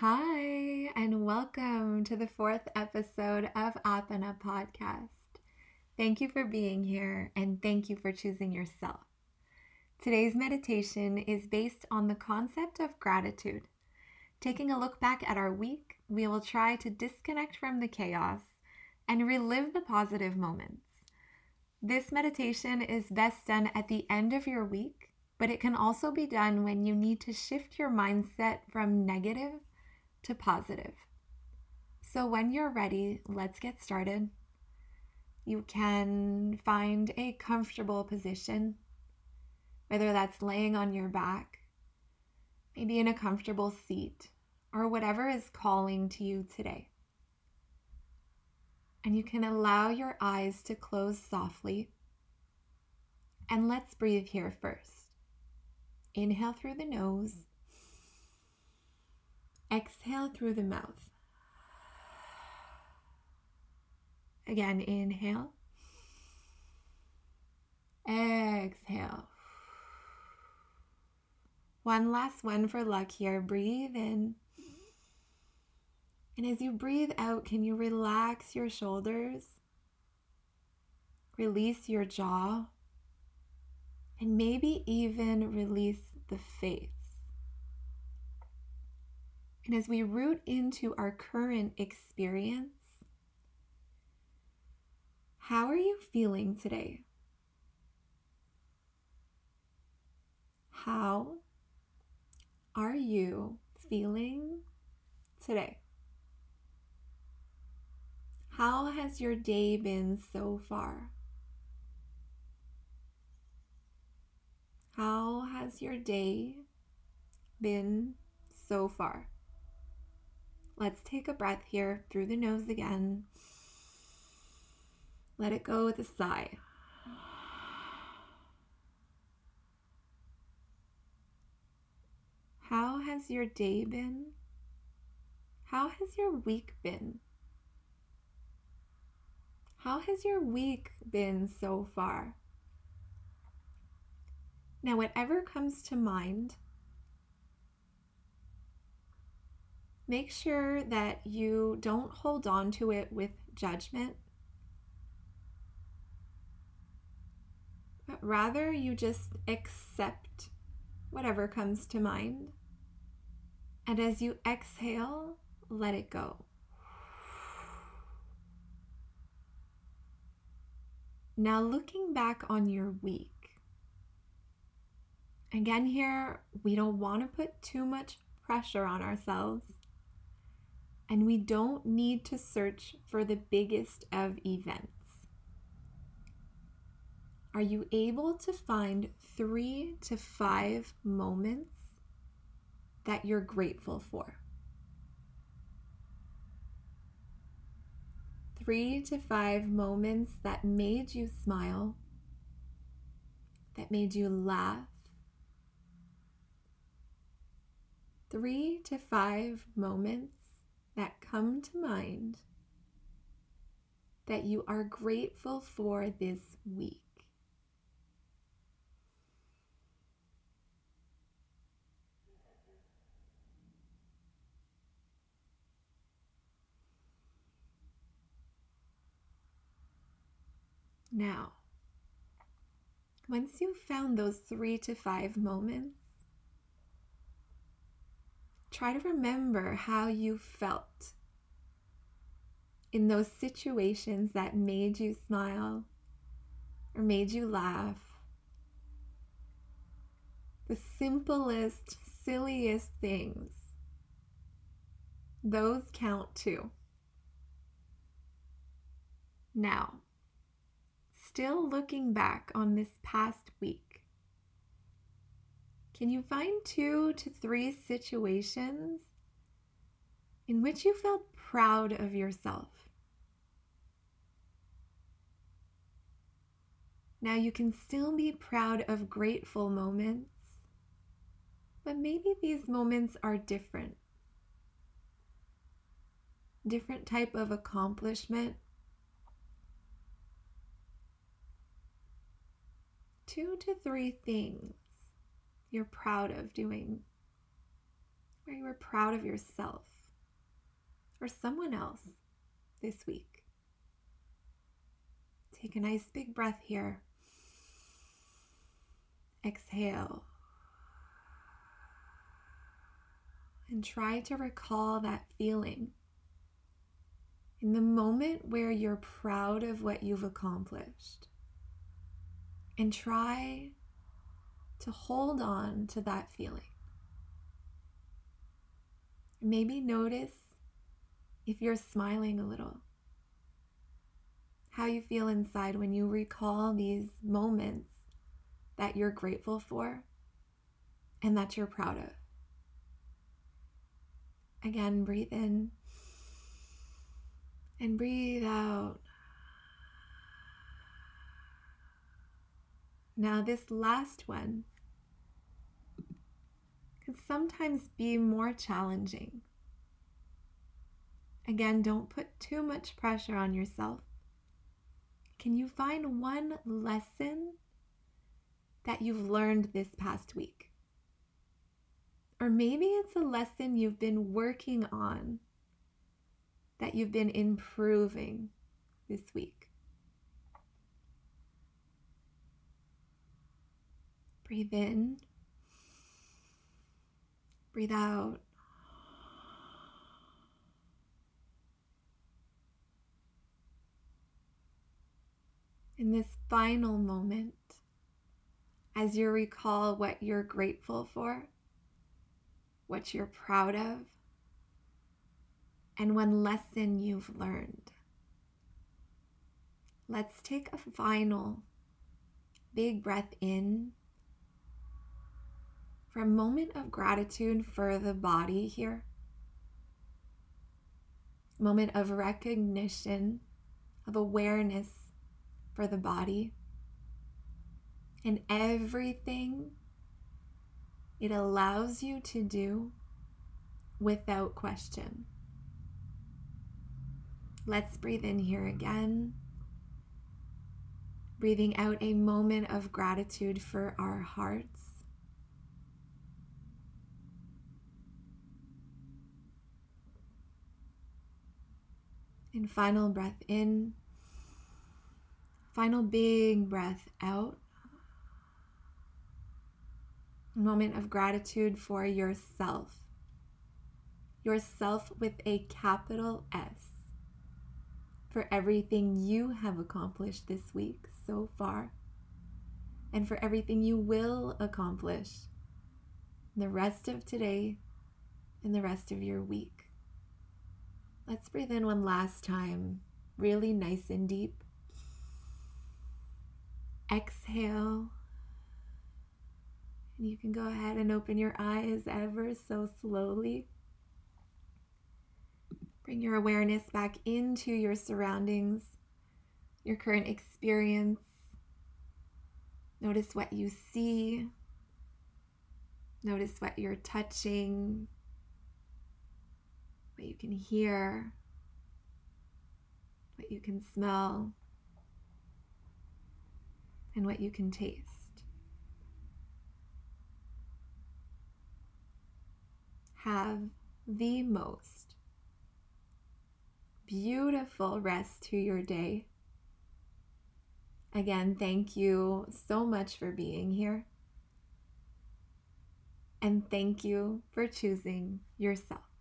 Hi, and welcome to the fourth episode of Apana Podcast. Thank you for being here and thank you for choosing yourself. Today's meditation is based on the concept of gratitude. Taking a look back at our week, we will try to disconnect from the chaos and relive the positive moments. This meditation is best done at the end of your week, but it can also be done when you need to shift your mindset from negative to positive. So, when you're ready, let's get started. You can find a comfortable position, whether that's laying on your back, maybe in a comfortable seat, or whatever is calling to you today. And you can allow your eyes to close softly. And let's breathe here first. Inhale through the nose Exhale through the mouth. Again, inhale. Exhale. One last one for luck here. Breathe in. And as you breathe out, can you relax your shoulders? Release your jaw. And maybe even release the face. And as we root into our current experience, how are you feeling today? How are you feeling today? How has your day been so far? How has your day been so far? Let's take a breath here through the nose again. Let it go with a sigh. How has your day been? How has your week been? How has your week been so far? Now, whatever comes to mind, make sure that you don't hold on to it with judgment, but rather you just accept whatever comes to mind. And as you exhale, let it go. Now, looking back on your week, again, here, we don't want to put too much pressure on ourselves and we don't need to search for the biggest of events. Are you able to find three to five moments that you're grateful for? Three to five moments that made you smile, that made you laugh. Three to five moments that come to mind that you are grateful for this week. Now, once you've found those three to five moments, try to remember how you felt in those situations that made you smile or made you laugh. The simplest, silliest things, those count too. Now, still looking back on this past week, can you find two to three situations in which you felt proud of yourself? Now you can still be proud of grateful moments, but maybe these moments are different. Different type of accomplishment. Two to three things you're proud of doing where you were proud of yourself or someone else this week. Take a nice big breath here. Exhale. And try to recall that feeling in the moment where you're proud of what you've accomplished. And try to hold on to that feeling. Maybe notice if you're smiling a little, how you feel inside when you recall these moments that you're grateful for and that you're proud of. Again, breathe in and breathe out. Now, this last one could sometimes be more challenging. Again, don't put too much pressure on yourself. Can you find one lesson that you've learned this past week? Or maybe it's a lesson you've been working on that you've been improving this week. Breathe in, breathe out. In this final moment, as you recall what you're grateful for, what you're proud of, and one lesson you've learned. Let's take a final big breath in for a moment of gratitude for the body here. Moment of recognition, of awareness for the body and everything it allows you to do without question. Let's breathe in here again. Breathing out a moment of gratitude for our hearts. And final breath in. Final big breath out. Moment of gratitude for yourself. Yourself with a capital S for everything you have accomplished this week so far, and for everything you will accomplish the rest of today and the rest of your week. Let's breathe in one last time, really nice and deep. Exhale. And you can go ahead and open your eyes ever so slowly. Bring your awareness back into your surroundings, your current experience. Notice what you see. Notice what you're touching, what you can hear, what you can smell, and what you can taste. Have the most beautiful rest to your day. Again, thank you so much for being here. And thank you for choosing yourself.